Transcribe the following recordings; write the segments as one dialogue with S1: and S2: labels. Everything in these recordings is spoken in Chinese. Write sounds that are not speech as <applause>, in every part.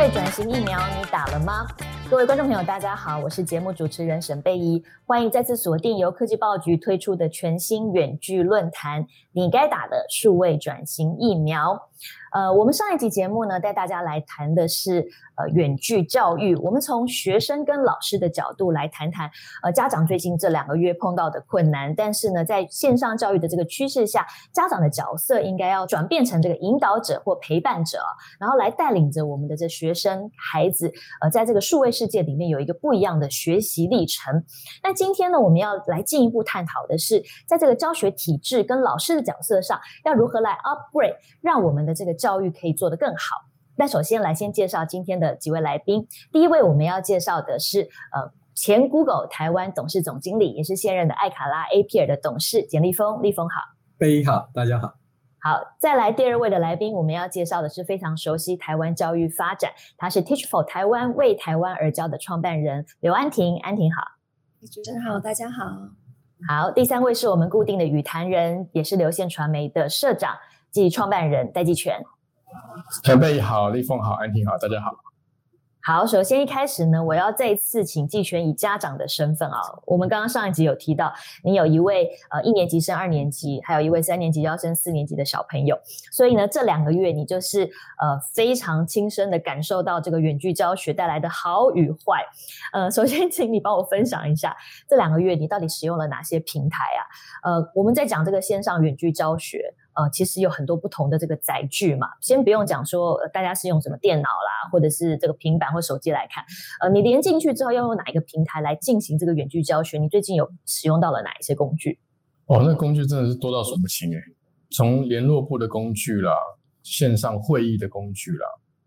S1: 位转型疫苗你打了吗？各位观众朋友，大家好，我是节目主持人沈贝怡，欢迎再次锁定由科技报局推出的全新远距论坛，你该打的数位转型疫苗。呃，我们上一集节目呢，带大家来谈的是呃远距教育。我们从学生跟老师的角度来谈谈，呃，家长最近这两个月碰到的困难。但是呢，在线上教育的这个趋势下，家长的角色应该要转变成这个引导者或陪伴者，然后来带领着我们的这学生孩子，呃，在这个数位世界里面有一个不一样的学习历程。那今天呢，我们要来进一步探讨的是，在这个教学体制跟老师的角色上，要如何来 upgrade，让我们的这个教育可以做得更好。那首先来先介绍今天的几位来宾。第一位我们要介绍的是呃前 Google 台湾董事总经理，也是现任的艾卡拉 A P R 的董事简立峰。立峰好，
S2: 贝好，大家好。
S1: 好，再来第二位的来宾，我们要介绍的是非常熟悉台湾教育发展，他是 Teachful 台湾为台湾而教的创办人刘安婷。安婷好，
S3: 主持人好，大家好。
S1: 好，第三位是我们固定的语坛人，也是流线传媒的社长。及创办人戴季全，
S4: 前辈好，立凤好，安婷好，大家好。
S1: 好，首先一开始呢，我要再次请季全以家长的身份啊，我们刚刚上一集有提到，你有一位呃一年级升二年级，还有一位三年级要升四年级的小朋友，所以呢，这两个月你就是呃非常亲身的感受到这个远距教学带来的好与坏。呃，首先请你帮我分享一下这两个月你到底使用了哪些平台啊？呃，我们在讲这个线上远距教学。呃，其实有很多不同的这个载具嘛，先不用讲说大家是用什么电脑啦，或者是这个平板或手机来看，呃，你连进去之后要用哪一个平台来进行这个远距教学？你最近有使用到了哪一些工具？
S4: 哦，那工具真的是多到数不清哎，从联络部的工具啦，线上会议的工具啦，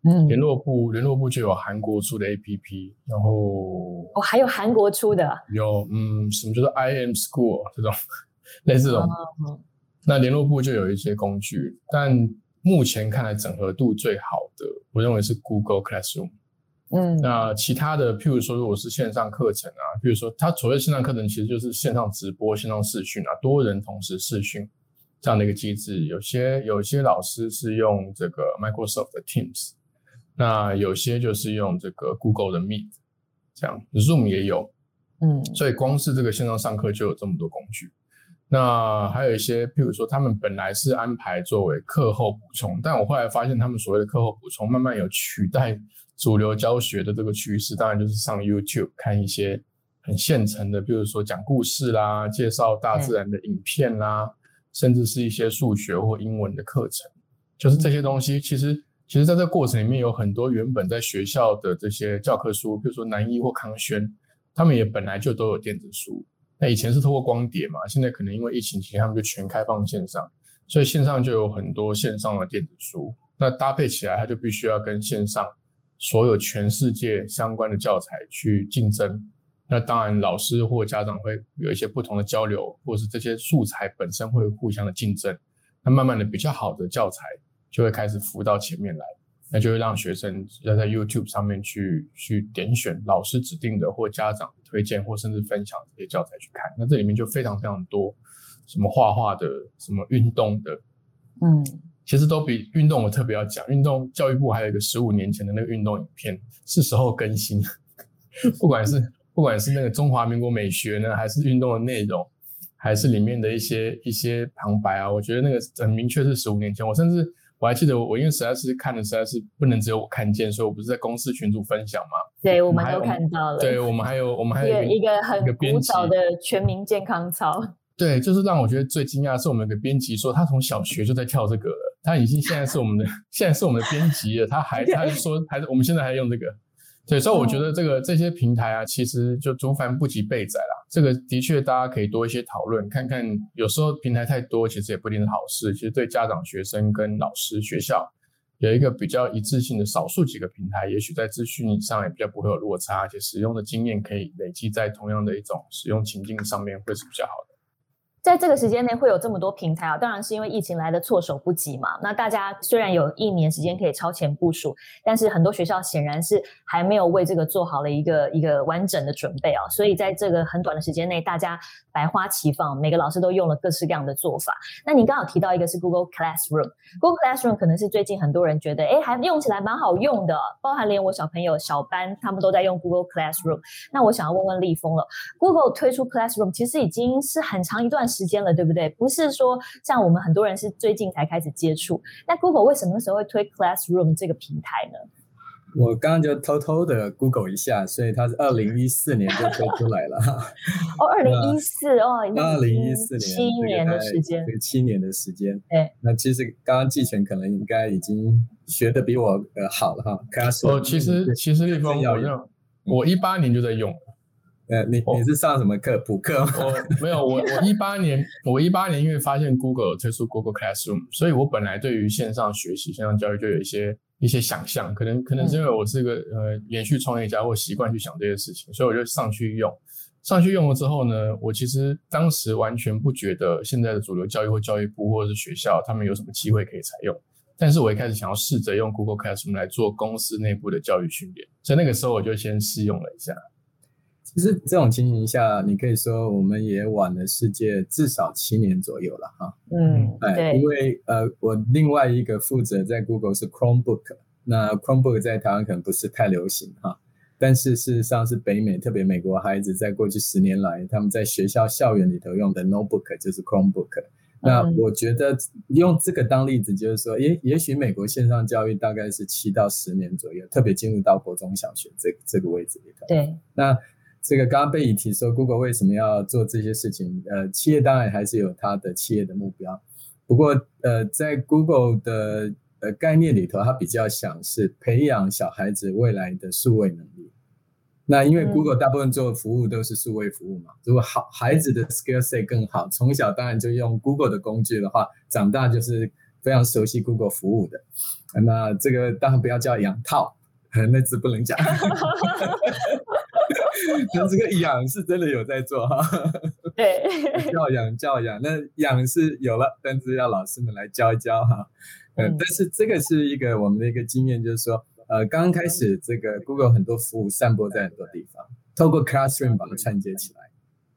S4: 嗯，联络部联络部就有韩国出的 APP，然后
S1: 哦，还有韩国出的，
S4: 有嗯，什么叫做 IM School 这种 <laughs> 类似这种。那联络部就有一些工具，但目前看来整合度最好的，我认为是 Google Classroom。嗯，那其他的，譬如说如果是线上课程啊，譬如说它所谓线上课程其实就是线上直播、线上视讯啊，多人同时视讯这样的一个机制。有些有些老师是用这个 Microsoft 的 Teams，那有些就是用这个 Google 的 Meet，这样 Zoom 也有。嗯，所以光是这个线上上课就有这么多工具。那还有一些，譬如说，他们本来是安排作为课后补充，但我后来发现，他们所谓的课后补充，慢慢有取代主流教学的这个趋势。当然，就是上 YouTube 看一些很现成的，比如说讲故事啦、介绍大自然的影片啦，甚至是一些数学或英文的课程。就是这些东西，其实，其实在这个过程里面，有很多原本在学校的这些教科书，比如说南一或康轩，他们也本来就都有电子书。那以前是透过光碟嘛，现在可能因为疫情期间，他们就全开放线上，所以线上就有很多线上的电子书。那搭配起来，它就必须要跟线上所有全世界相关的教材去竞争。那当然，老师或家长会有一些不同的交流，或是这些素材本身会互相的竞争。那慢慢的，比较好的教材就会开始浮到前面来。那就会让学生要在 YouTube 上面去去点选老师指定的或家长推荐或甚至分享这些教材去看。那这里面就非常非常多，什么画画的，什么运动的，嗯，其实都比运动我特别要讲。运动教育部还有一个十五年前的那个运动影片，是时候更新。<laughs> 不管是不管是那个中华民国美学呢，还是运动的内容，还是里面的一些一些旁白啊，我觉得那个很明确是十五年前。我甚至。我还记得，我因为实在是看的实在是不能只有我看见，所以我不是在公司群组分享吗？
S1: 对，我们都看到了。
S4: 对，我们还有我们还有
S1: 一个很古早的全民健康操。<laughs>
S4: 对，就是让我觉得最惊讶的是我们有个编辑说他从小学就在跳这个了，他已经现在是我们的现在是我们的编辑了，他还 <laughs> 他说还是我们现在还用这个。对，所以我觉得这个这些平台啊，其实就竹凡不及备载啦。这个的确大家可以多一些讨论，看看有时候平台太多，其实也不一定是好事。其实对家长、学生跟老师、学校有一个比较一致性的少数几个平台，也许在资讯上也比较不会有落差，而且使用的经验可以累积在同样的一种使用情境上面，会是比较好的。
S1: 在这个时间内会有这么多平台啊，当然是因为疫情来的措手不及嘛。那大家虽然有一年时间可以超前部署，但是很多学校显然是还没有为这个做好了一个一个完整的准备啊。所以在这个很短的时间内，大家百花齐放，每个老师都用了各式各样的做法。那你刚好提到一个是 Google Classroom，Google Classroom 可能是最近很多人觉得，哎，还用起来蛮好用的，包含连我小朋友小班他们都在用 Google Classroom。那我想要问问立峰了，Google 推出 Classroom 其实已经是很长一段。时间了，对不对？不是说像我们很多人是最近才开始接触。那 Google 为什么那时候会推 Classroom 这个平台呢？
S2: 我刚刚就偷偷的 Google 一下，所以它是二零一四年就推出来了。
S1: 哦，<laughs> 二零一四哦，
S2: 二零一四年
S1: 七年的时间，
S2: 七年的时间。
S1: 哎，
S2: 那其实刚刚季全可能应该已经学的比我呃好了哈。Classroom
S4: 哦，其实其实立峰我用，我一八年就在用。
S2: 呃，你你是上什么课？补课？
S4: 我没有，我我一八年，我一八年因为发现 Google 推出 Google Classroom，所以我本来对于线上学习、线上教育就有一些一些想象。可能可能是因为我是个呃连续创业家，我习惯去想这些事情，所以我就上去用。上去用了之后呢，我其实当时完全不觉得现在的主流教育或教育部或者是学校他们有什么机会可以采用。但是我一开始想要试着用 Google Classroom 来做公司内部的教育训练，所以那个时候我就先试用了一下。
S2: 其实这种情形下，你可以说我们也晚了世界至少七年左右了哈。
S1: 嗯，
S2: 哎，因为呃，我另外一个负责在 Google 是 Chromebook，那 Chromebook 在台湾可能不是太流行哈，但是事实上是北美，特别美国孩子在过去十年来，他们在学校校园里头用的 Notebook 就是 Chromebook。那我觉得用这个当例子，就是说，也也许美国线上教育大概是七到十年左右，特别进入到国中小学这这个位置里头。
S1: 对，
S2: 那。这个刚刚被你提说，Google 为什么要做这些事情？呃，企业当然还是有它的企业的目标，不过呃，在 Google 的呃概念里头，它比较想是培养小孩子未来的数位能力。那因为 Google 大部分做的服务都是数位服务嘛，如果好孩子的 skill set 更好，从小当然就用 Google 的工具的话，长大就是非常熟悉 Google 服务的。那这个当然不要叫养套，<laughs> 那字不能讲。<laughs> <laughs> 那这个养是真的有在做哈，<laughs>
S1: 对，
S2: 教养教养，那养是有了，但是要老师们来教一教哈，嗯，但是这个是一个我们的一个经验，就是说，呃，刚刚开始这个 Google 很多服务散播在很多地方，透过 Classroom 把它串接起来，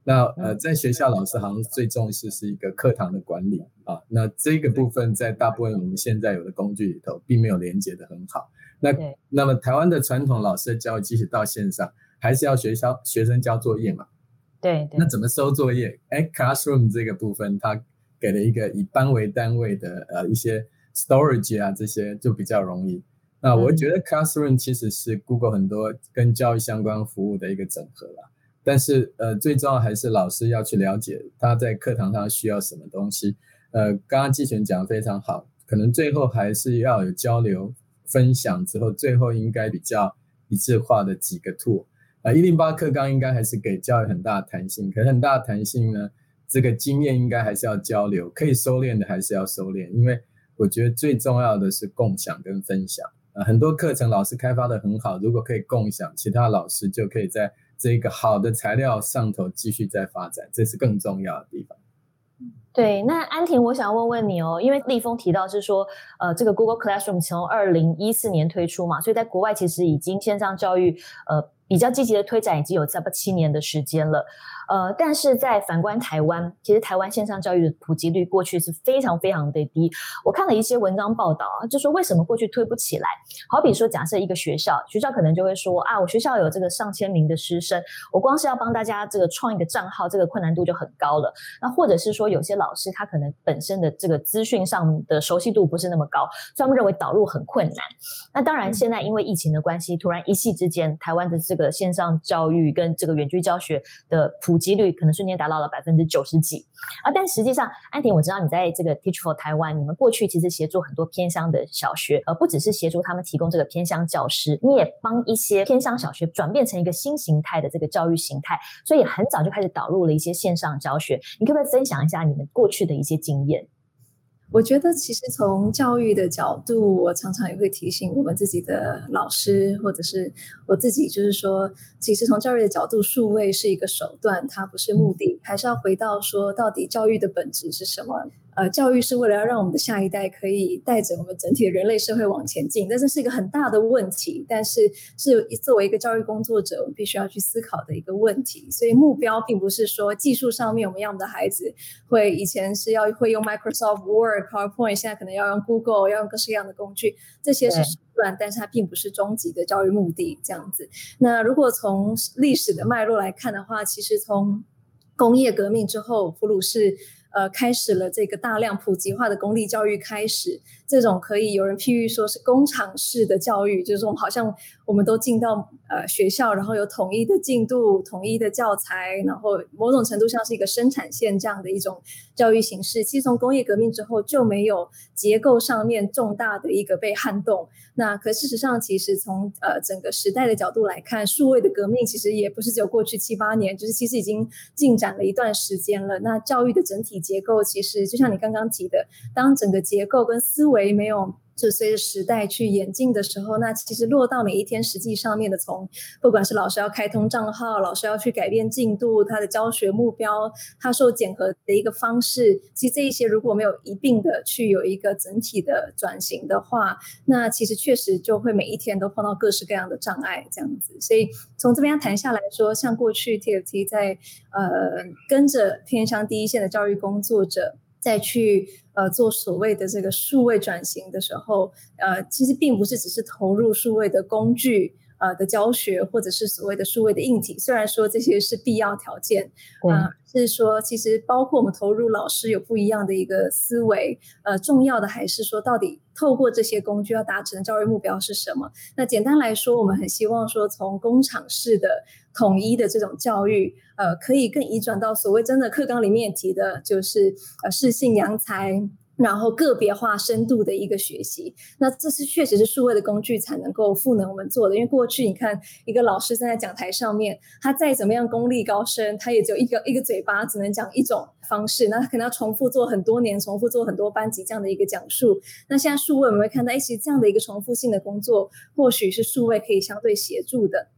S2: 那呃，在学校老师好像最重视是一个课堂的管理啊，那这个部分在大部分我们现在有的工具里头并没有连接的很好，那那么台湾的传统老师的教育即使到线上。还是要学校学生交作业嘛？
S1: 对，对
S2: 那怎么收作业？哎，Classroom 这个部分，它给了一个以班为单位的呃一些 storage 啊，这些就比较容易。那我觉得 Classroom 其实是 Google 很多跟教育相关服务的一个整合啦。但是呃，最重要还是老师要去了解他在课堂上需要什么东西。呃，刚刚季璇讲的非常好，可能最后还是要有交流分享之后，最后应该比较一致化的几个 tool。啊，一零八课纲应该还是给教育很大的弹性，可是很大的弹性呢，这个经验应该还是要交流，可以收敛的还是要收敛，因为我觉得最重要的是共享跟分享。呃，很多课程老师开发的很好，如果可以共享，其他老师就可以在这个好的材料上头继续再发展，这是更重要的地方。
S1: 对，那安婷，我想问问你哦，因为立峰提到是说，呃，这个 Google Classroom 从二零一四年推出嘛，所以在国外其实已经线上教育，呃。比较积极的推展已经有差不多七年的时间了。呃，但是在反观台湾，其实台湾线上教育的普及率过去是非常非常的低。我看了一些文章报道啊，就说为什么过去推不起来？好比说，假设一个学校，学校可能就会说啊，我学校有这个上千名的师生，我光是要帮大家这个创一个账号，这个困难度就很高了。那或者是说，有些老师他可能本身的这个资讯上的熟悉度不是那么高，所以他们认为导入很困难。那当然，现在因为疫情的关系，突然一夕之间，台湾的这个线上教育跟这个远距教学的普普及率可能瞬间达到了百分之九十几啊！但实际上，安婷，我知道你在这个 Teach for 台湾，你们过去其实协助很多偏乡的小学，而不只是协助他们提供这个偏乡教师，你也帮一些偏乡小学转变成一个新形态的这个教育形态，所以很早就开始导入了一些线上教学。你可不可以分享一下你们过去的一些经验？
S3: 我觉得其实从教育的角度，我常常也会提醒我们自己的老师，或者是我自己，就是说，其实从教育的角度，数位是一个手段，它不是目的，还是要回到说，到底教育的本质是什么？呃，教育是为了要让我们的下一代可以带着我们整体的人类社会往前进，但这是一个很大的问题，但是是作为一个教育工作者，我们必须要去思考的一个问题。所以目标并不是说技术上面我们要我们的孩子会以前是要会用 Microsoft Word、PowerPoint，现在可能要用 Google，要用各式各样的工具，这些是手段，但是它并不是终极的教育目的。这样子，那如果从历史的脉络来看的话，其实从工业革命之后，普鲁士。呃，开始了这个大量普及化的公立教育，开始。这种可以有人譬喻说是工厂式的教育，就是我们好像我们都进到呃学校，然后有统一的进度、统一的教材，然后某种程度上是一个生产线这样的一种教育形式。其实从工业革命之后就没有结构上面重大的一个被撼动。那可事实上，其实从呃整个时代的角度来看，数位的革命其实也不是只有过去七八年，就是其实已经进展了一段时间了。那教育的整体。结构其实就像你刚刚提的，当整个结构跟思维没有。就随着时代去演进的时候，那其实落到每一天实际上面的，从不管是老师要开通账号，老师要去改变进度，他的教学目标，他受检核的一个方式，其实这一些如果没有一并的去有一个整体的转型的话，那其实确实就会每一天都碰到各式各样的障碍这样子。所以从这边谈下来说，像过去 TFT 在呃跟着偏向第一线的教育工作者。再去呃做所谓的这个数位转型的时候，呃，其实并不是只是投入数位的工具呃的教学，或者是所谓的数位的硬体，虽然说这些是必要条件，啊，是说其实包括我们投入老师有不一样的一个思维，呃，重要的还是说到底透过这些工具要达成的教育目标是什么？那简单来说，我们很希望说从工厂式的。统一的这种教育，呃，可以更移转到所谓真的课纲里面提的，就是呃适性扬才，然后个别化、深度的一个学习。那这是确实是数位的工具才能够赋能我们做的。因为过去你看，一个老师站在讲台上面，他再怎么样功力高深，他也只有一个一个嘴巴，只能讲一种方式。那他可能要重复做很多年，重复做很多班级这样的一个讲述。那现在数位我们会看到，其实这样的一个重复性的工作，或许是数位可以相对协助的。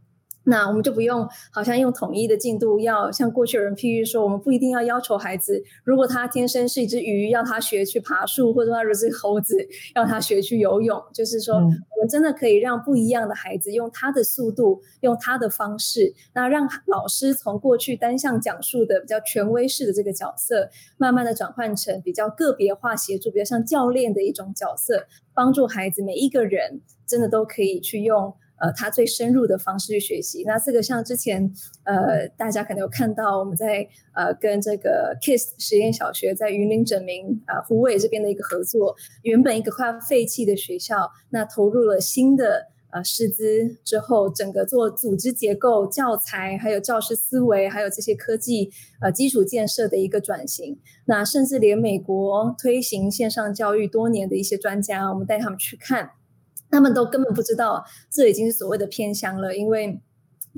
S3: 那我们就不用好像用统一的进度，要像过去有人譬如说，我们不一定要要求孩子，如果他天生是一只鱼，要他学去爬树，或者他如果是猴子，要他学去游泳。就是说，我们真的可以让不一样的孩子用他的速度，用他的方式，那让老师从过去单向讲述的比较权威式的这个角色，慢慢的转换成比较个别化协助，比较像教练的一种角色，帮助孩子每一个人真的都可以去用。呃，他最深入的方式去学习。那这个像之前，呃，大家可能有看到我们在呃跟这个 KISS 实验小学在云林整明啊湖尾这边的一个合作，原本一个快要废弃的学校，那投入了新的呃师资之后，整个做组织结构、教材，还有教师思维，还有这些科技呃基础建设的一个转型。那甚至连美国推行线上教育多年的一些专家，我们带他们去看。他们都根本不知道这已经是所谓的偏乡了，因为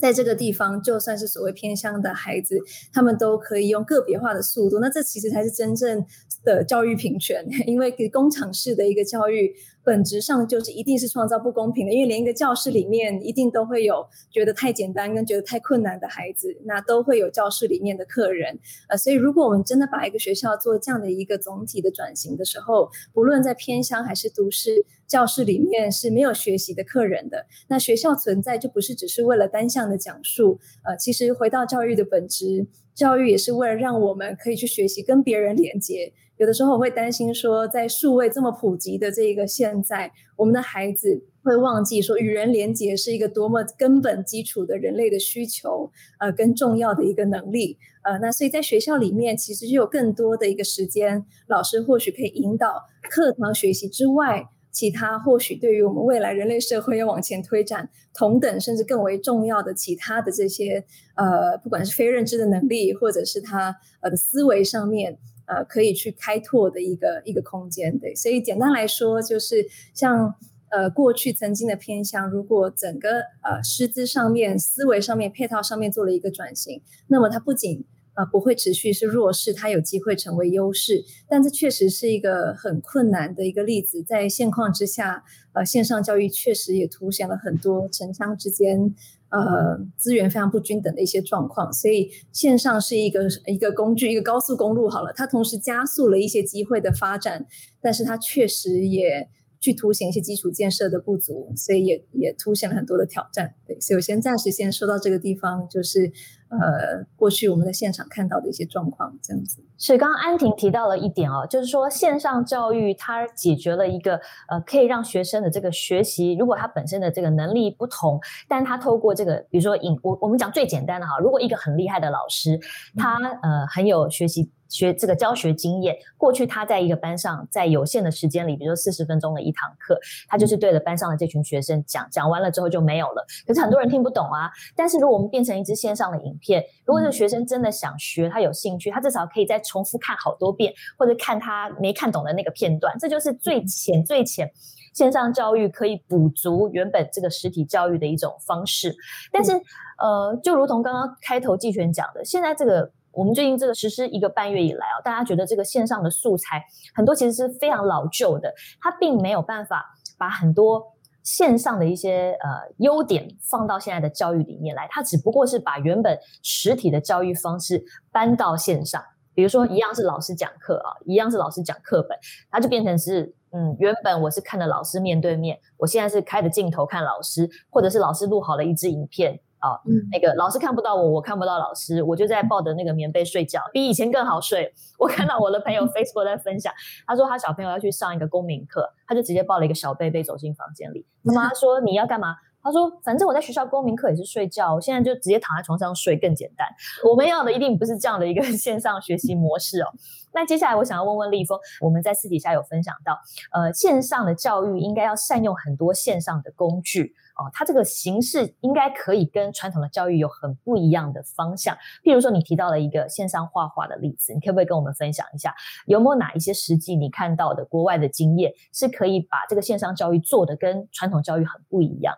S3: 在这个地方，就算是所谓偏乡的孩子，他们都可以用个别化的速度。那这其实才是真正的教育平权，<laughs> 因为给工厂式的一个教育。本质上就是一定是创造不公平的，因为连一个教室里面一定都会有觉得太简单跟觉得太困难的孩子，那都会有教室里面的客人，呃，所以如果我们真的把一个学校做这样的一个总体的转型的时候，不论在偏乡还是都市，教室里面是没有学习的客人的，那学校存在就不是只是为了单向的讲述，呃，其实回到教育的本质，教育也是为了让我们可以去学习跟别人连接。有的时候我会担心说，在数位这么普及的这个现在，我们的孩子会忘记说，与人连结是一个多么根本基础的人类的需求，呃，更重要的一个能力，呃，那所以在学校里面，其实就有更多的一个时间，老师或许可以引导课堂学习之外，其他或许对于我们未来人类社会要往前推展，同等甚至更为重要的其他的这些，呃，不管是非认知的能力，或者是他呃的思维上面。呃，可以去开拓的一个一个空间，对，所以简单来说，就是像呃过去曾经的偏向，如果整个呃师资上面、思维上面、配套上面做了一个转型，那么它不仅呃不会持续是弱势，它有机会成为优势。但这确实是一个很困难的一个例子，在现况之下，呃，线上教育确实也凸显了很多城乡之间。呃，资源非常不均等的一些状况，所以线上是一个一个工具，一个高速公路好了，它同时加速了一些机会的发展，但是它确实也去凸显一些基础建设的不足，所以也也凸显了很多的挑战。对，所以我先暂时先说到这个地方，就是。呃，过去我们在现场看到的一些状况，这样子
S1: 是刚刚安婷提到了一点哦，就是说线上教育它解决了一个呃，可以让学生的这个学习，如果他本身的这个能力不同，但他透过这个，比如说引我我们讲最简单的哈，如果一个很厉害的老师，他呃很有学习。学这个教学经验，过去他在一个班上，在有限的时间里，比如说四十分钟的一堂课，他就是对着班上的这群学生讲，讲完了之后就没有了。可是很多人听不懂啊。但是如果我们变成一支线上的影片，如果这个学生真的想学，他有兴趣，他至少可以再重复看好多遍，或者看他没看懂的那个片段。这就是最浅最浅线上教育可以补足原本这个实体教育的一种方式。但是呃，就如同刚刚开头季璇讲的，现在这个。我们最近这个实施一个半月以来啊，大家觉得这个线上的素材很多其实是非常老旧的，它并没有办法把很多线上的一些呃优点放到现在的教育里面来，它只不过是把原本实体的教育方式搬到线上，比如说一样是老师讲课啊，一样是老师讲课本，它就变成是嗯，原本我是看着老师面对面，我现在是开着镜头看老师，或者是老师录好了一支影片。啊，那个老师看不到我，我看不到老师，我就在抱着那个棉被睡觉，比以前更好睡。我看到我的朋友 Facebook 在分享，他说他小朋友要去上一个公民课，他就直接抱了一个小被被走进房间里。妈妈说你要干嘛？他说反正我在学校公民课也是睡觉，我现在就直接躺在床上睡更简单。我们要的一定不是这样的一个 <laughs> 线上学习模式哦。那接下来我想要问问立峰，我们在私底下有分享到，呃，线上的教育应该要善用很多线上的工具。哦，它这个形式应该可以跟传统的教育有很不一样的方向。譬如说，你提到了一个线上画画的例子，你可不可以跟我们分享一下，有没有哪一些实际你看到的国外的经验，是可以把这个线上教育做的跟传统教育很不一样？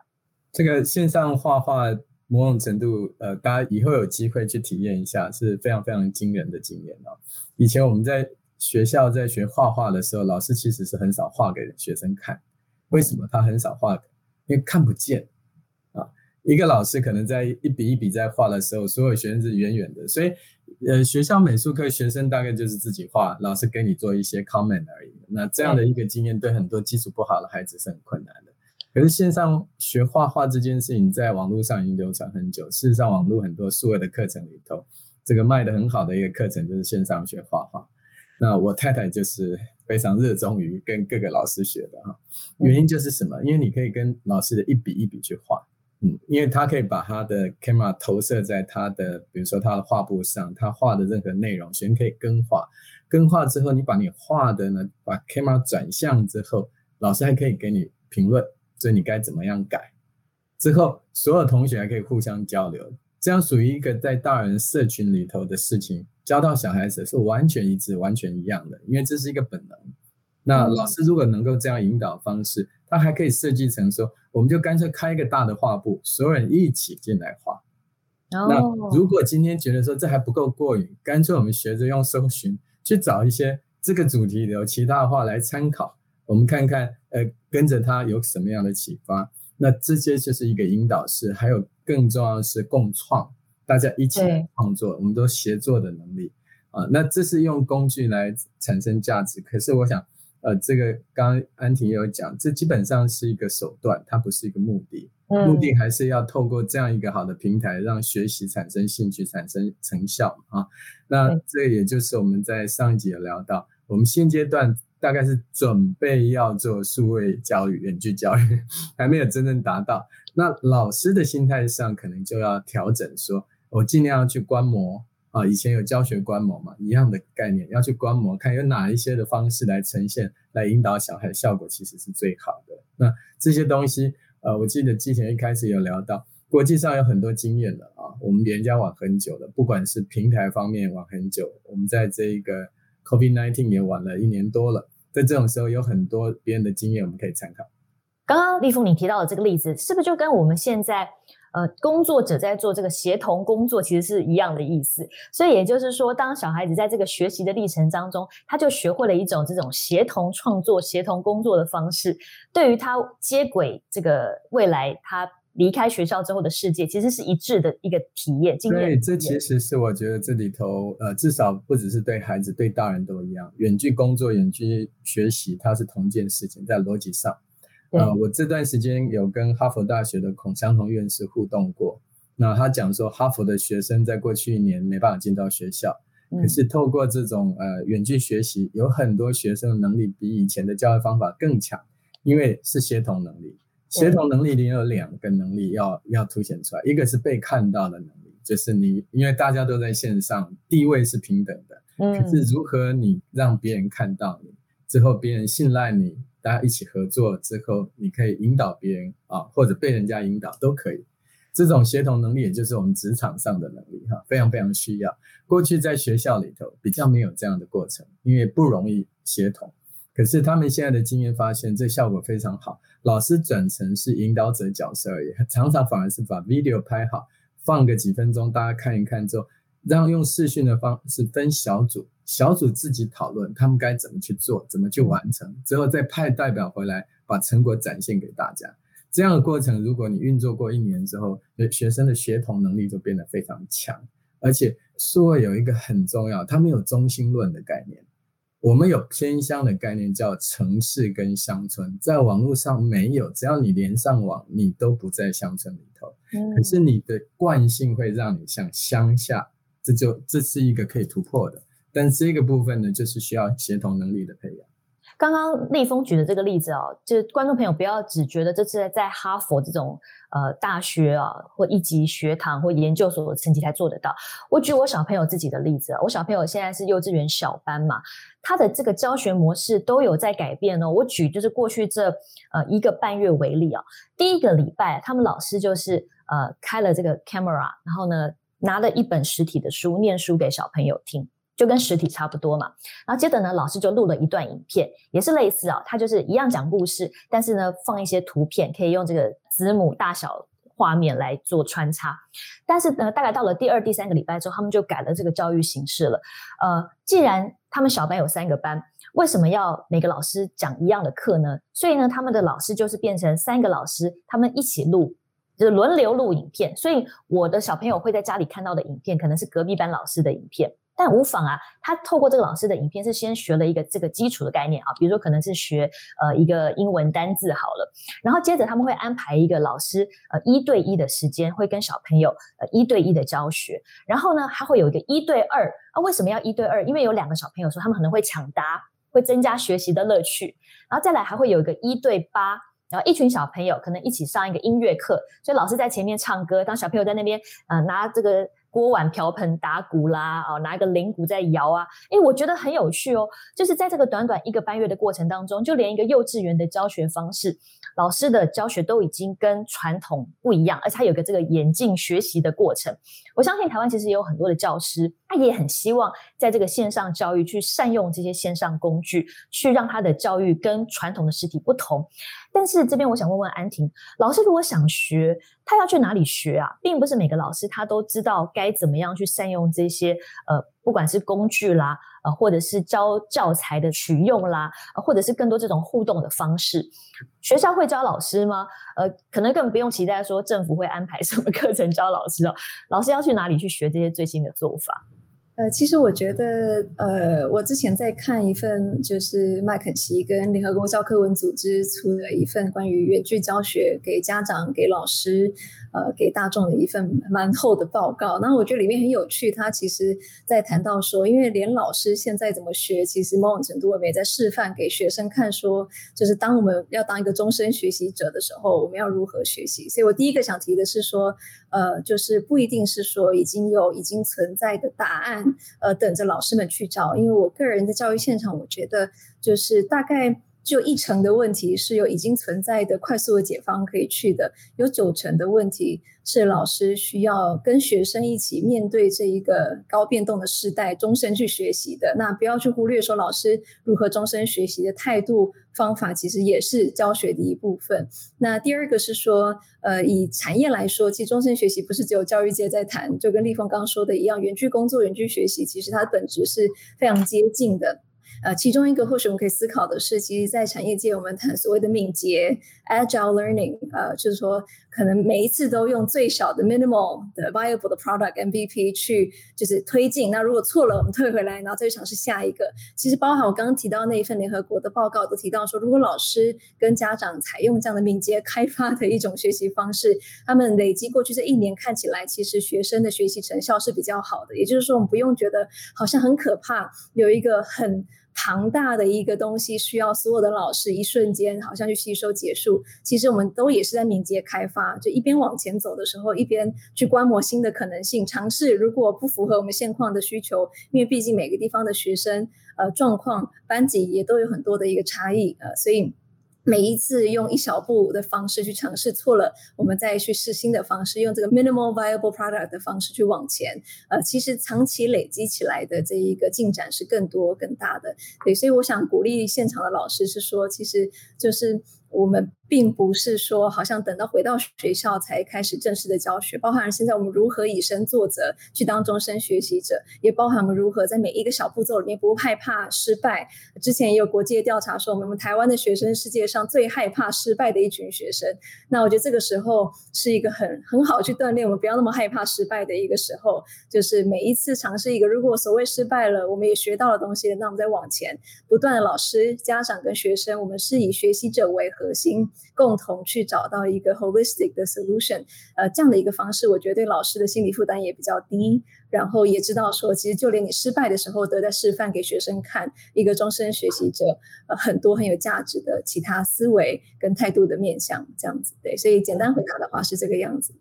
S2: 这个线上画画某种程度，呃，大家以后有机会去体验一下，是非常非常惊人的经验哦。以前我们在学校在学画画的时候，老师其实是很少画给学生看。为什么他很少画？因为看不见啊，一个老师可能在一笔一笔在画的时候，所有学生是远远的，所以呃，学校美术课学生大概就是自己画，老师给你做一些 comment 而已。那这样的一个经验对很多基础不好的孩子是很困难的。可是线上学画画这件事情在网络上已经流传很久，事实上网络很多数位的课程里头，这个卖的很好的一个课程就是线上学画画。那我太太就是非常热衷于跟各个老师学的哈，原因就是什么？因为你可以跟老师的一笔一笔去画，嗯，因为他可以把他的 camera 投射在他的，比如说他的画布上，他画的任何内容，学生可以跟画，跟画之后，你把你画的呢，把 camera 转向之后，老师还可以给你评论，所以你该怎么样改？之后所有同学还可以互相交流，这样属于一个在大人社群里头的事情。教到小孩子是完全一致、完全一样的，因为这是一个本能。那老师如果能够这样引导方式，他还可以设计成说，我们就干脆开一个大的画布，所有人一起进来画。那如果今天觉得说这还不够过瘾，干脆我们学着用搜寻去找一些这个主题的其他的画来参考，我们看看，呃，跟着他有什么样的启发。那这些就是一个引导式，还有更重要的是共创。大家一起创作，我们都协作的能力啊，那这是用工具来产生价值。可是我想，呃，这个刚刚安婷也有讲，这基本上是一个手段，它不是一个目的。目的还是要透过这样一个好的平台，让学习产生兴趣、产生成效啊。那这也就是我们在上一集有聊到，我们现阶段大概是准备要做数位教育、远距教育，还没有真正达到。那老师的心态上可能就要调整说。我尽量要去观摩啊，以前有教学观摩嘛，一样的概念，要去观摩，看有哪一些的方式来呈现，来引导小孩，效果其实是最好的。那这些东西，呃，我记得之前一开始有聊到，国际上有很多经验的啊，我们连家玩很久的，不管是平台方面玩很久，我们在这一个 COVID-19 也玩了一年多了，在这种时候有很多别人的经验我们可以参考。
S1: 刚刚立峰你提到的这个例子，是不是就跟我们现在？呃，工作者在做这个协同工作，其实是一样的意思。所以也就是说，当小孩子在这个学习的历程当中，他就学会了一种这种协同创作、协同工作的方式，对于他接轨这个未来，他。离开学校之后的世界，其实是一致的一个体验。
S2: 经验对，这其实是我觉得这里头，呃，至少不只是对孩子，对大人都一样。远距工作、远距学习，它是同一件事情，在逻辑上。呃，我这段时间有跟哈佛大学的孔祥同院士互动过，那他讲说，哈佛的学生在过去一年没办法进到学校，可是透过这种呃远距学习，有很多学生的能力比以前的教育方法更强，因为是协同能力。协同能力里有两个能力要要凸显出来，一个是被看到的能力，就是你因为大家都在线上，地位是平等的，嗯，可是如何你让别人看到你之后，别人信赖你，大家一起合作之后，你可以引导别人啊，或者被人家引导都可以。这种协同能力，也就是我们职场上的能力哈，非常非常需要。过去在学校里头比较没有这样的过程，因为不容易协同。可是他们现在的经验发现，这效果非常好。老师转成是引导者角色而已，常常反而是把 video 拍好，放个几分钟，大家看一看之后，让用视讯的方式分小组，小组自己讨论他们该怎么去做，怎么去完成，之后再派代表回来把成果展现给大家。这样的过程，如果你运作过一年之后，学生的协同能力就变得非常强。而且数位有一个很重要，他们有中心论的概念。我们有偏乡的概念，叫城市跟乡村，在网络上没有，只要你连上网，你都不在乡村里头。可是你的惯性会让你向乡下，这就这是一个可以突破的。但这个部分呢，就是需要协同能力的培养。
S1: 刚刚立峰举的这个例子哦，就是观众朋友不要只觉得这是在哈佛这种呃大学啊或一级学堂或研究所的成绩才做得到。我举我小朋友自己的例子，我小朋友现在是幼稚园小班嘛，他的这个教学模式都有在改变哦。我举就是过去这呃一个半月为例啊，第一个礼拜他们老师就是呃开了这个 camera，然后呢拿了一本实体的书念书给小朋友听。就跟实体差不多嘛，然后接着呢，老师就录了一段影片，也是类似啊，他就是一样讲故事，但是呢，放一些图片，可以用这个子母大小画面来做穿插。但是呢，大概到了第二、第三个礼拜之后，他们就改了这个教育形式了。呃，既然他们小班有三个班，为什么要每个老师讲一样的课呢？所以呢，他们的老师就是变成三个老师，他们一起录，就是轮流录影片。所以我的小朋友会在家里看到的影片，可能是隔壁班老师的影片。但无妨啊，他透过这个老师的影片是先学了一个这个基础的概念啊，比如说可能是学呃一个英文单字好了，然后接着他们会安排一个老师呃一对一的时间，会跟小朋友呃一对一的教学，然后呢还会有一个一对二啊，为什么要一对二？因为有两个小朋友说他们可能会抢答，会增加学习的乐趣，然后再来还会有一个一对八，然后一群小朋友可能一起上一个音乐课，所以老师在前面唱歌，当小朋友在那边呃拿这个。锅碗瓢盆打鼓啦，哦，拿一个铃鼓在摇啊，诶，我觉得很有趣哦。就是在这个短短一个半月的过程当中，就连一个幼稚园的教学方式，老师的教学都已经跟传统不一样，而且他有个这个眼镜学习的过程。我相信台湾其实也有很多的教师，他也很希望在这个线上教育去善用这些线上工具，去让他的教育跟传统的实体不同。但是这边我想问问安婷老师，如果想学，他要去哪里学啊？并不是每个老师他都知道该怎么样去善用这些呃，不管是工具啦，呃，或者是教教材的取用啦，或者是更多这种互动的方式，学校会教老师吗？呃，可能更不用期待说政府会安排什么课程教老师哦。老师要去哪里去学这些最新的做法？
S3: 呃，其实我觉得，呃，我之前在看一份就是麦肯锡跟联合国教科文组织出的一份关于远距教学给家长、给老师。呃，给大众的一份蛮厚的报告。那我觉得里面很有趣，他其实在谈到说，因为连老师现在怎么学，其实某种程度我们也在示范给学生看，说就是当我们要当一个终身学习者的时候，我们要如何学习。所以我第一个想提的是说，呃，就是不一定是说已经有已经存在的答案，呃，等着老师们去找。因为我个人的教育现场，我觉得就是大概。就一成的问题是有已经存在的快速的解方可以去的，有九成的问题是老师需要跟学生一起面对这一个高变动的时代，终身去学习的。那不要去忽略说老师如何终身学习的态度方法，其实也是教学的一部分。那第二个是说，呃，以产业来说，其实终身学习不是只有教育界在谈，就跟立峰刚刚说的一样，远距工作、远距学习，其实它的本质是非常接近的。呃，其中一个或许我们可以思考的是，其实，在产业界，我们谈所谓的敏捷 （agile learning），呃，就是说，可能每一次都用最小的 minimal 的 viable 的 product MVP 去就是推进。那如果错了，我们退回来，然后再去尝试下一个。其实，包含我刚刚提到那一份联合国的报告，都提到说，如果老师跟家长采用这样的敏捷开发的一种学习方式，他们累积过去这一年看起来，其实学生的学习成效是比较好的。也就是说，我们不用觉得好像很可怕，有一个很。庞大的一个东西需要所有的老师一瞬间好像去吸收结束，其实我们都也是在敏捷开发，啊就一边往前走的时候，一边去观摩新的可能性，尝试如果不符合我们现况的需求，因为毕竟每个地方的学生呃状况班级也都有很多的一个差异呃，所以。每一次用一小步的方式去尝试错了，我们再去试新的方式，用这个 minimal viable product 的方式去往前。呃，其实长期累积起来的这一个进展是更多更大的。对，所以我想鼓励现场的老师是说，其实就是我们。并不是说好像等到回到学校才开始正式的教学，包含现在我们如何以身作则去当终身学习者，也包含我们如何在每一个小步骤里面不害怕失败。之前也有国际的调查说，我们台湾的学生世界上最害怕失败的一群学生。那我觉得这个时候是一个很很好去锻炼我们不要那么害怕失败的一个时候，就是每一次尝试一个，如果所谓失败了，我们也学到了东西，那我们再往前不断的，老师、家长跟学生，我们是以学习者为核心。共同去找到一个 holistic 的 solution，呃，这样的一个方式，我觉得对老师的心理负担也比较低。然后也知道说，其实就连你失败的时候，都在示范给学生看一个终身学习者，呃，很多很有价值的其他思维跟态度的面向，这样子对。所以简单回答的话是这个样子。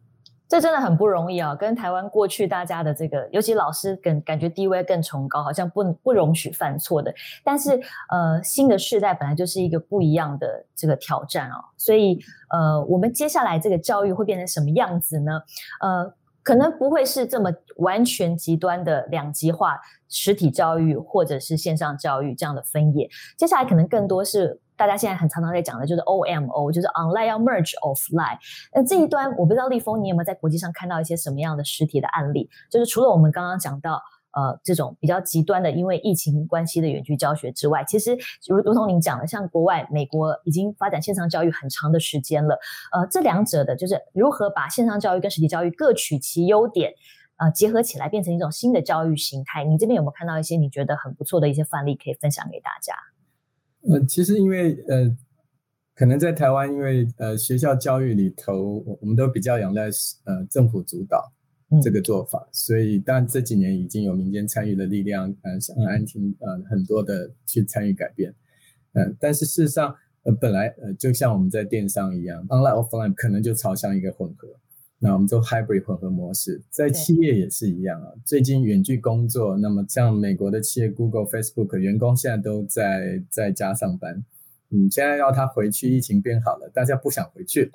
S1: 这真的很不容易啊！跟台湾过去大家的这个，尤其老师更感觉地位更崇高，好像不不容许犯错的。但是呃，新的世代本来就是一个不一样的这个挑战哦，所以呃，我们接下来这个教育会变成什么样子呢？呃，可能不会是这么完全极端的两极化，实体教育或者是线上教育这样的分野。接下来可能更多是。大家现在很常常在讲的就是 O M O，就是 online 要 merge offline。那这一端我不知道立峰，你有没有在国际上看到一些什么样的实体的案例？就是除了我们刚刚讲到呃这种比较极端的，因为疫情关系的远距教学之外，其实如如同您讲的，像国外美国已经发展线上教育很长的时间了。呃，这两者的就是如何把线上教育跟实体教育各取其优点，呃结合起来变成一种新的教育形态。你这边有没有看到一些你觉得很不错的一些范例可以分享给大家？
S2: 呃，其实因为呃，可能在台湾，因为呃学校教育里头，我们都比较仰赖呃政府主导这个做法，所以当然这几年已经有民间参与的力量，呃，像安婷呃很多的去参与改变，嗯，但是事实上呃本来呃就像我们在电商一样，online offline 可能就朝向一个混合。那我们做 hybrid 混合模式，在企业也是一样啊。最近远距工作，那么像美国的企业 Google、Facebook，员工现在都在在家上班。嗯，现在要他回去，疫情变好了，大家不想回去，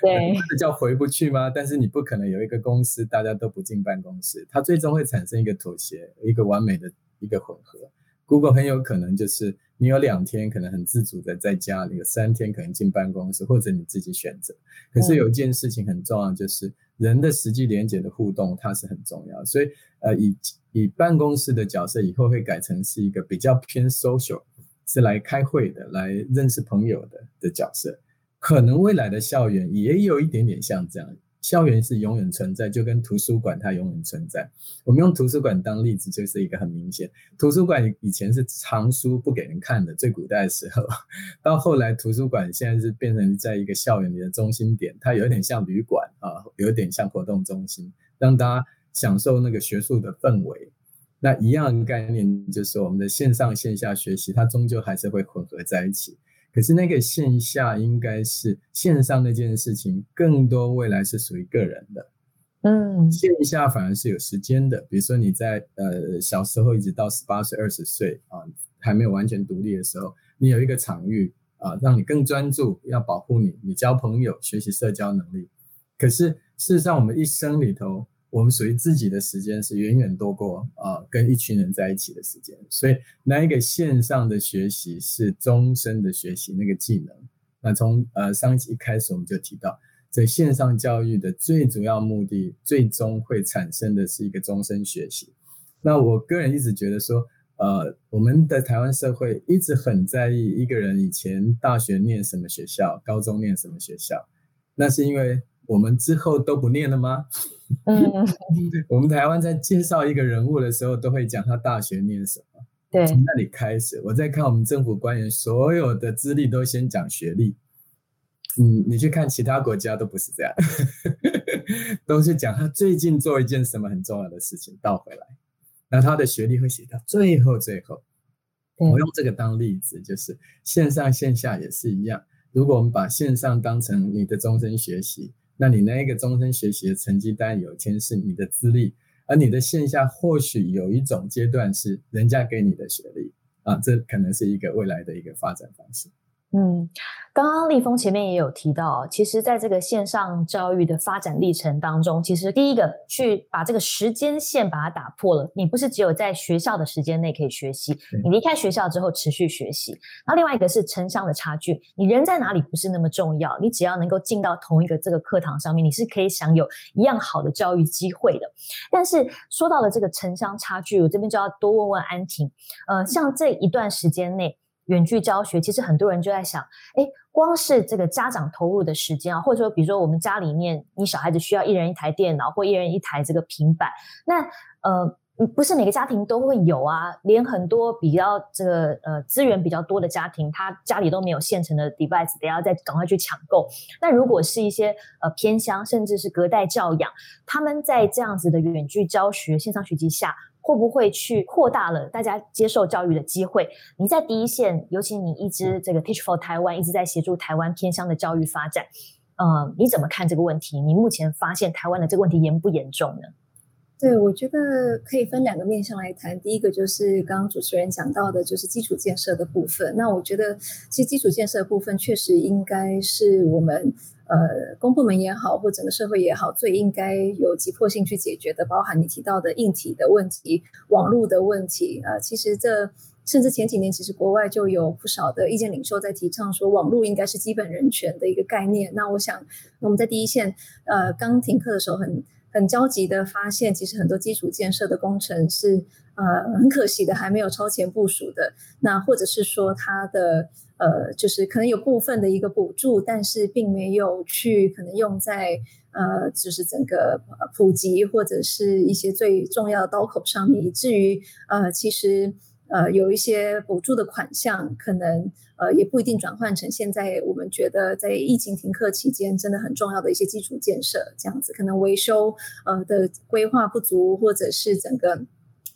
S1: 对，<laughs>
S2: 叫回不去吗？但是你不可能有一个公司大家都不进办公室，它最终会产生一个妥协，一个完美的一个混合。Google 很有可能就是你有两天可能很自主的在家里，有三天可能进办公室，或者你自己选择。可是有一件事情很重要，就是人的实际连接的互动，它是很重要。所以呃，以以办公室的角色以后会改成是一个比较偏 social，是来开会的，来认识朋友的的角色。可能未来的校园也有一点点像这样。校园是永远存在，就跟图书馆它永远存在。我们用图书馆当例子，就是一个很明显。图书馆以前是藏书不给人看的，最古代的时候，<laughs> 到后来图书馆现在是变成在一个校园里的中心点，它有点像旅馆啊，有点像活动中心，让大家享受那个学术的氛围。那一样的概念就是我们的线上线下学习，它终究还是会混合在一起。可是那个线下应该是线上那件事情，更多未来是属于个人的，
S1: 嗯，
S2: 线下反而是有时间的。比如说你在呃小时候一直到十八岁、二十岁啊，还没有完全独立的时候，你有一个场域啊，让你更专注，要保护你，你交朋友、学习社交能力。可是事实上，我们一生里头，我们属于自己的时间是远远多过啊跟一群人在一起的时间。所以，那一个线上的学习是终身的学习那个技能。那从呃上一集一开始，我们就提到。在线上教育的最主要目的，最终会产生的是一个终身学习。那我个人一直觉得说，呃，我们的台湾社会一直很在意一个人以前大学念什么学校，高中念什么学校。那是因为我们之后都不念了吗？嗯，<laughs> 我们台湾在介绍一个人物的时候，都会讲他大学念什么。
S1: 对，
S2: 从那里开始，我在看我们政府官员所有的资历都先讲学历。嗯，你去看其他国家都不是这样，<laughs> 都是讲他最近做一件什么很重要的事情倒回来，那他的学历会写到最后最后。我用这个当例子，就是线上线下也是一样。如果我们把线上当成你的终身学习，那你那一个终身学习的成绩单有一天是你的资历，而你的线下或许有一种阶段是人家给你的学历啊，这可能是一个未来的一个发展方式。
S1: 嗯，刚刚立峰前面也有提到，其实在这个线上教育的发展历程当中，其实第一个去把这个时间线把它打破了。你不是只有在学校的时间内可以学习，你离开学校之后持续学习。然后另外一个是城乡的差距，你人在哪里不是那么重要，你只要能够进到同一个这个课堂上面，你是可以享有一样好的教育机会的。但是说到了这个城乡差距，我这边就要多问问安婷，呃，像这一段时间内。远距教学，其实很多人就在想，哎，光是这个家长投入的时间啊，或者说，比如说我们家里面，你小孩子需要一人一台电脑，或一人一台这个平板，那呃，不是每个家庭都会有啊，连很多比较这个呃资源比较多的家庭，他家里都没有现成的 device，得要再赶快去抢购。那如果是一些呃偏乡，甚至是隔代教养，他们在这样子的远距教学、线上学习下。会不会去扩大了大家接受教育的机会？你在第一线，尤其你一直这个 Teach for Taiwan 一直在协助台湾偏乡的教育发展，呃，你怎么看这个问题？你目前发现台湾的这个问题严不严重呢？
S3: 对，我觉得可以分两个面向来谈。第一个就是刚刚主持人讲到的，就是基础建设的部分。那我觉得，其实基础建设的部分确实应该是我们呃公部门也好，或整个社会也好，最应该有急迫性去解决的，包含你提到的硬体的问题、网络的问题。呃，其实这甚至前几年，其实国外就有不少的意见领袖在提倡说，网络应该是基本人权的一个概念。那我想，我们在第一线，呃，刚停课的时候很。很焦急的发现，其实很多基础建设的工程是呃很可惜的，还没有超前部署的。那或者是说，它的呃就是可能有部分的一个补助，但是并没有去可能用在呃就是整个普及或者是一些最重要的刀口上面，以至于呃其实。呃，有一些补助的款项，可能呃也不一定转换成现在我们觉得在疫情停课期间真的很重要的一些基础建设，这样子可能维修呃的规划不足，或者是整个。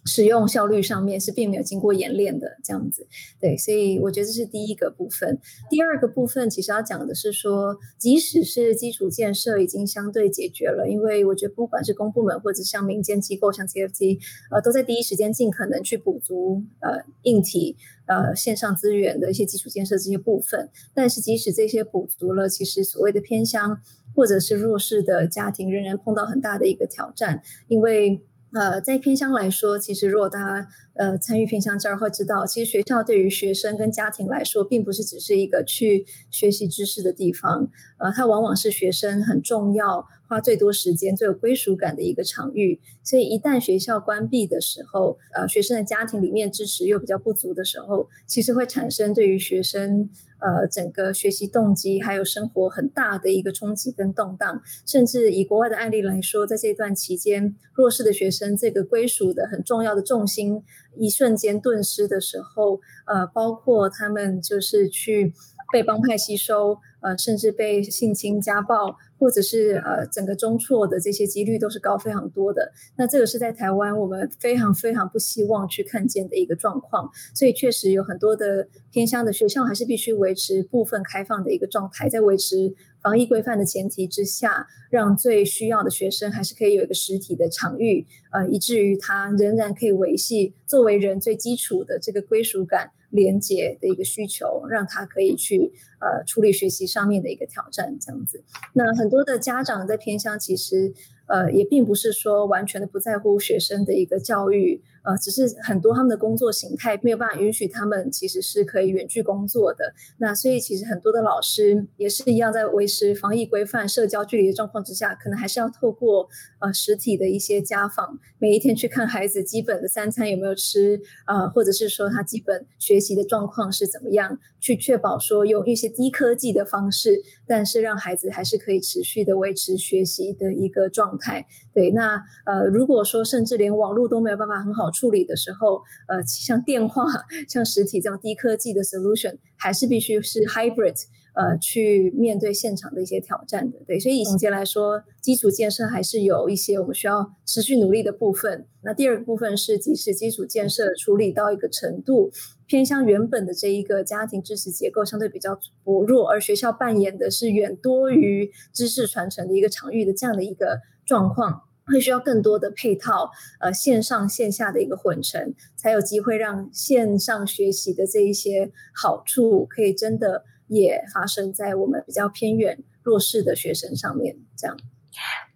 S3: 使用效率上面是并没有经过演练的这样子，对，所以我觉得这是第一个部分。第二个部分其实要讲的是说，即使是基础建设已经相对解决了，因为我觉得不管是公部门或者像民间机构，像 TFT，呃，都在第一时间尽可能去补足呃硬体呃线上资源的一些基础建设这些部分。但是即使这些补足了，其实所谓的偏乡或者是弱势的家庭仍然碰到很大的一个挑战，因为。呃，在偏乡来说，其实如果大家呃参与偏乡教育会知道，其实学校对于学生跟家庭来说，并不是只是一个去学习知识的地方，呃，它往往是学生很重要、花最多时间、最有归属感的一个场域。所以一旦学校关闭的时候，呃，学生的家庭里面支持又比较不足的时候，其实会产生对于学生。呃，整个学习动机还有生活很大的一个冲击跟动荡，甚至以国外的案例来说，在这段期间，弱势的学生这个归属的很重要的重心，一瞬间顿失的时候，呃，包括他们就是去被帮派吸收。呃，甚至被性侵、家暴，或者是呃整个中辍的这些几率都是高非常多的。那这个是在台湾我们非常非常不希望去看见的一个状况。所以确实有很多的偏乡的学校还是必须维持部分开放的一个状态，在维持防疫规范的前提之下，让最需要的学生还是可以有一个实体的场域，呃，以至于他仍然可以维系作为人最基础的这个归属感，连接的一个需求，让他可以去呃处理学习上面的一个挑战，这样子。那很多的家长在偏乡，其实呃也并不是说完全的不在乎学生的一个教育。呃，只是很多他们的工作形态没有办法允许他们其实是可以远距工作的。那所以其实很多的老师也是一样，在维持防疫规范、社交距离的状况之下，可能还是要透过呃实体的一些家访，每一天去看孩子基本的三餐有没有吃，呃，或者是说他基本学习的状况是怎么样，去确保说用一些低科技的方式，但是让孩子还是可以持续的维持学习的一个状态。对，那呃，如果说甚至连网络都没有办法很好。处理的时候，呃，像电话、像实体这样低科技的 solution，还是必须是 hybrid，呃，去面对现场的一些挑战的。对，所以以前来说，基础建设还是有一些我们需要持续努力的部分。那第二个部分是，即使基础建设处理到一个程度，偏向原本的这一个家庭支持结构相对比较薄弱，而学校扮演的是远多于知识传承的一个场域的这样的一个状况。会需要更多的配套，呃，线上线下的一个混成，才有机会让线上学习的这一些好处，可以真的也发生在我们比较偏远弱势的学生上面，这样。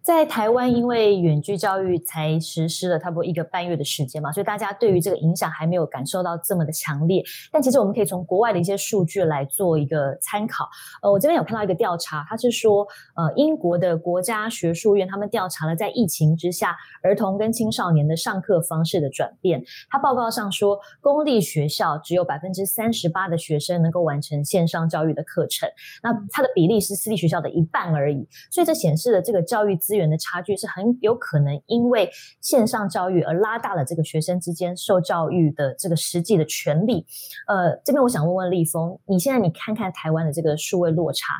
S1: 在台湾，因为远距教育才实施了差不多一个半月的时间嘛，所以大家对于这个影响还没有感受到这么的强烈。但其实我们可以从国外的一些数据来做一个参考。呃，我这边有看到一个调查，它是说，呃，英国的国家学术院他们调查了在疫情之下儿童跟青少年的上课方式的转变。他报告上说，公立学校只有百分之三十八的学生能够完成线上教育的课程，那它的比例是私立学校的一半而已。所以这显示了这个教育。资资源的差距是很有可能因为线上教育而拉大了这个学生之间受教育的这个实际的权利。呃，这边我想问问立峰，你现在你看看台湾的这个数位落差，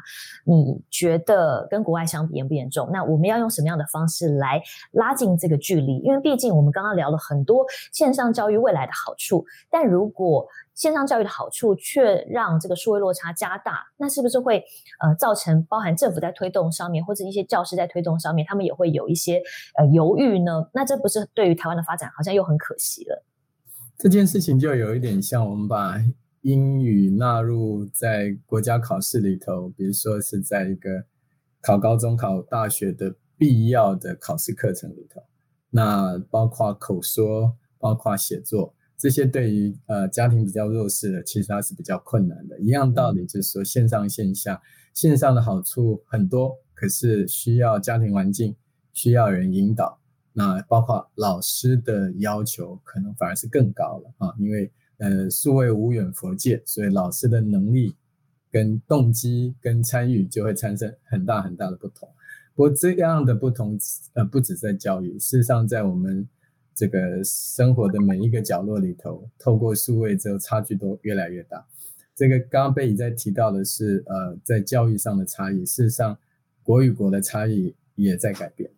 S1: 你觉得跟国外相比严不严重？那我们要用什么样的方式来拉近这个距离？因为毕竟我们刚刚聊了很多线上教育未来的好处，但如果线上教育的好处却让这个数位落差加大，那是不是会呃造成包含政府在推动上面，或者一些教师在推动上面，他们也会有一些呃犹豫呢？那这不是对于台湾的发展好像又很可惜了？
S2: 这件事情就有一点像我们把英语纳入在国家考试里头，比如说是在一个考高中、考大学的必要的考试课程里头，那包括口说，包括写作。这些对于呃家庭比较弱势的，其实它是比较困难的。一样道理就是说，线上线下，线上的好处很多，可是需要家庭环境，需要人引导。那包括老师的要求，可能反而是更高了啊，因为呃，素位无远佛界，所以老师的能力、跟动机、跟参与就会产生很大很大的不同。不过这样的不同，呃，不止在教育，事实上在我们。这个生活的每一个角落里头，透过数位之后，差距都越来越大。这个刚刚贝乙在提到的是，呃，在教育上的差异，事实上，国与国的差异也在改变。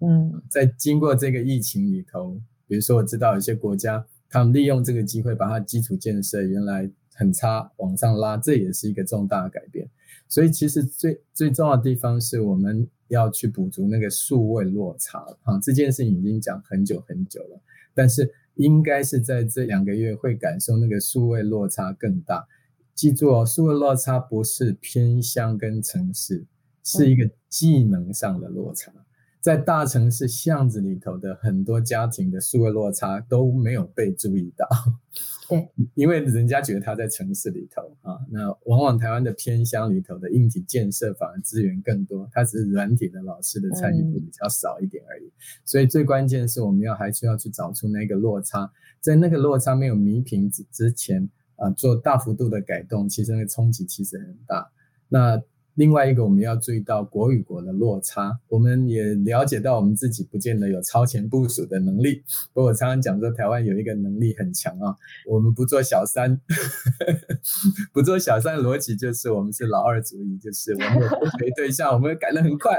S2: 嗯，在经过这个疫情里头，比如说我知道有些国家，他们利用这个机会，把它基础建设原来很差往上拉，这也是一个重大的改变。所以其实最最重要的地方是我们。要去补足那个数位落差啊，这件事情已经讲很久很久了，但是应该是在这两个月会感受那个数位落差更大。记住哦，数位落差不是偏乡跟城市，是一个技能上的落差。在大城市巷子里头的很多家庭的数位落差都没有被注意到，
S1: 对，
S2: 因为人家觉得他在城市里头啊，那往往台湾的偏乡里头的硬体建设反而资源更多，它只是软体的老师的参与度比较少一点而已。所以最关键是我们要还需要去找出那个落差，在那个落差没有弥平之之前啊，做大幅度的改动，其实那个冲击其实很大。那另外一个，我们要注意到国与国的落差。我们也了解到，我们自己不见得有超前部署的能力。不过我常常讲说，台湾有一个能力很强啊，我们不做小三，<laughs> 不做小三的逻辑就是我们是老二主义，就是我们有不陪对象，我们改得很快，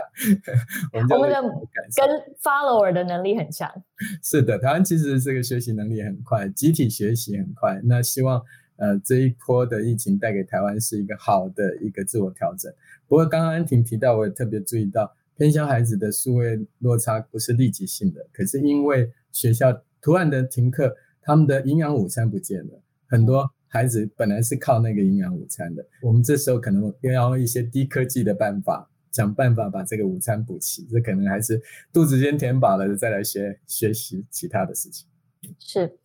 S2: <laughs>
S1: 我们的跟 follower 的能力很强。
S2: 是的，台湾其实这个学习能力很快，集体学习很快。那希望。呃，这一波的疫情带给台湾是一个好的一个自我调整。不过，刚刚安婷提到，我也特别注意到，偏乡孩子的数位落差不是立即性的，可是因为学校突然的停课，他们的营养午餐不见了，很多。孩子本来是靠那个营养午餐的，我们这时候可能要用一些低科技的办法，想办法把这个午餐补齐。这可能还是肚子先填饱了，再来学学习其他的事情。
S1: 是。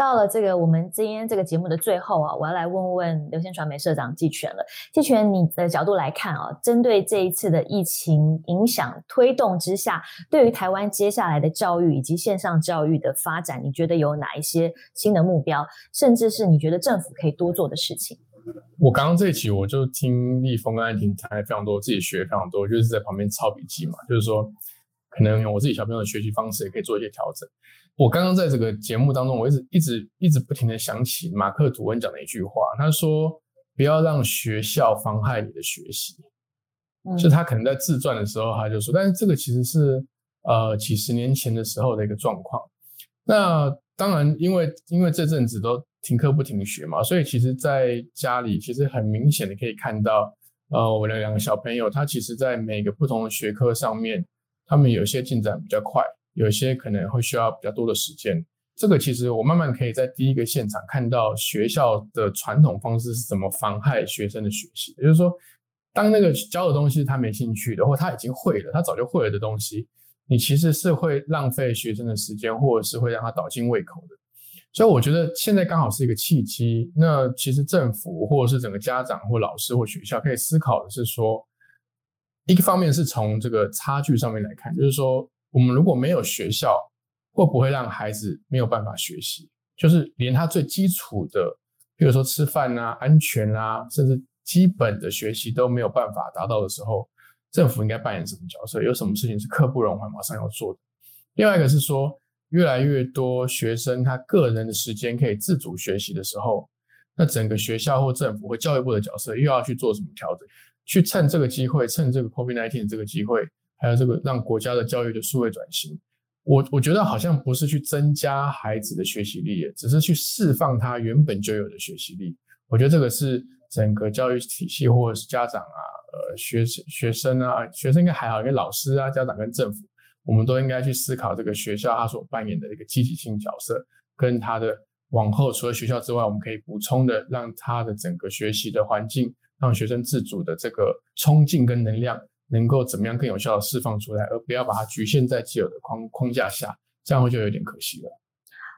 S1: 到了这个我们今天这个节目的最后啊，我要来问问流线传媒社长季全了。季全，你的角度来看啊，针对这一次的疫情影响推动之下，对于台湾接下来的教育以及线上教育的发展，你觉得有哪一些新的目标，甚至是你觉得政府可以多做的事情？
S4: 我刚刚这一期我就听立峰跟安婷谈非常多，自己学非常多，就是在旁边抄笔记嘛，就是说可能用我自己小朋友的学习方式也可以做一些调整。我刚刚在这个节目当中，我一直一直一直不停的想起马克吐温讲的一句话，他说：“不要让学校妨害你的学习。”就他可能在自传的时候他就说，但是这个其实是呃几十年前的时候的一个状况。那当然，因为因为这阵子都停课不停学嘛，所以其实在家里其实很明显的可以看到，呃，我的两个小朋友，他其实在每个不同的学科上面，他们有些进展比较快。有些可能会需要比较多的时间，这个其实我慢慢可以在第一个现场看到学校的传统方式是怎么妨害学生的学习。也就是说，当那个教的东西他没兴趣的，或他已经会了，他早就会了的东西，你其实是会浪费学生的时间，或者是会让他倒进胃口的。所以我觉得现在刚好是一个契机。那其实政府或者是整个家长或老师或学校可以思考的是说，一个方面是从这个差距上面来看，就是说。我们如果没有学校，会不会让孩子没有办法学习？就是连他最基础的，比如说吃饭啊、安全啊，甚至基本的学习都没有办法达到的时候，政府应该扮演什么角色？有什么事情是刻不容缓、马上要做的？另外一个是说，越来越多学生他个人的时间可以自主学习的时候，那整个学校或政府或教育部的角色又要去做什么调整？去趁这个机会，趁这个 COVID-19 这个机会。还有这个让国家的教育的数位转型，我我觉得好像不是去增加孩子的学习力，只是去释放他原本就有的学习力。我觉得这个是整个教育体系或者是家长啊，呃，学学生啊，学生应该还好，因为老师啊、家长跟政府，我们都应该去思考这个学校他所扮演的一个积极性角色，跟他的往后除了学校之外，我们可以补充的，让他的整个学习的环境，让学生自主的这个冲劲跟能量。能够怎么样更有效的释放出来，而不要把它局限在既有的框框架下，这样会就有点可惜了。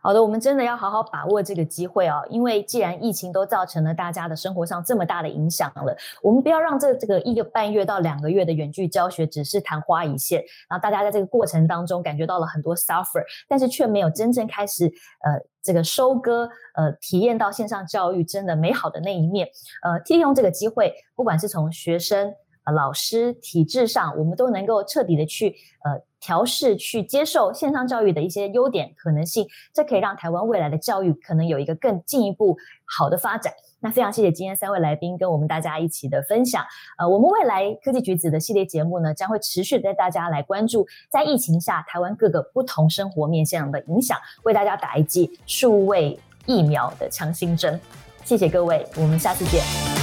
S1: 好的，我们真的要好好把握这个机会哦，因为既然疫情都造成了大家的生活上这么大的影响了，我们不要让这这个一个半月到两个月的远距教学只是昙花一现，然后大家在这个过程当中感觉到了很多 suffer，但是却没有真正开始呃这个收割呃体验到线上教育真的美好的那一面，呃，利用这个机会，不管是从学生。呃，老师体制上，我们都能够彻底的去呃调试，去接受线上教育的一些优点可能性，这可以让台湾未来的教育可能有一个更进一步好的发展。那非常谢谢今天三位来宾跟我们大家一起的分享。呃，我们未来科技橘子的系列节目呢，将会持续带大家来关注在疫情下台湾各个不同生活面向的影响，为大家打一剂数位疫苗的强心针。谢谢各位，我们下次见。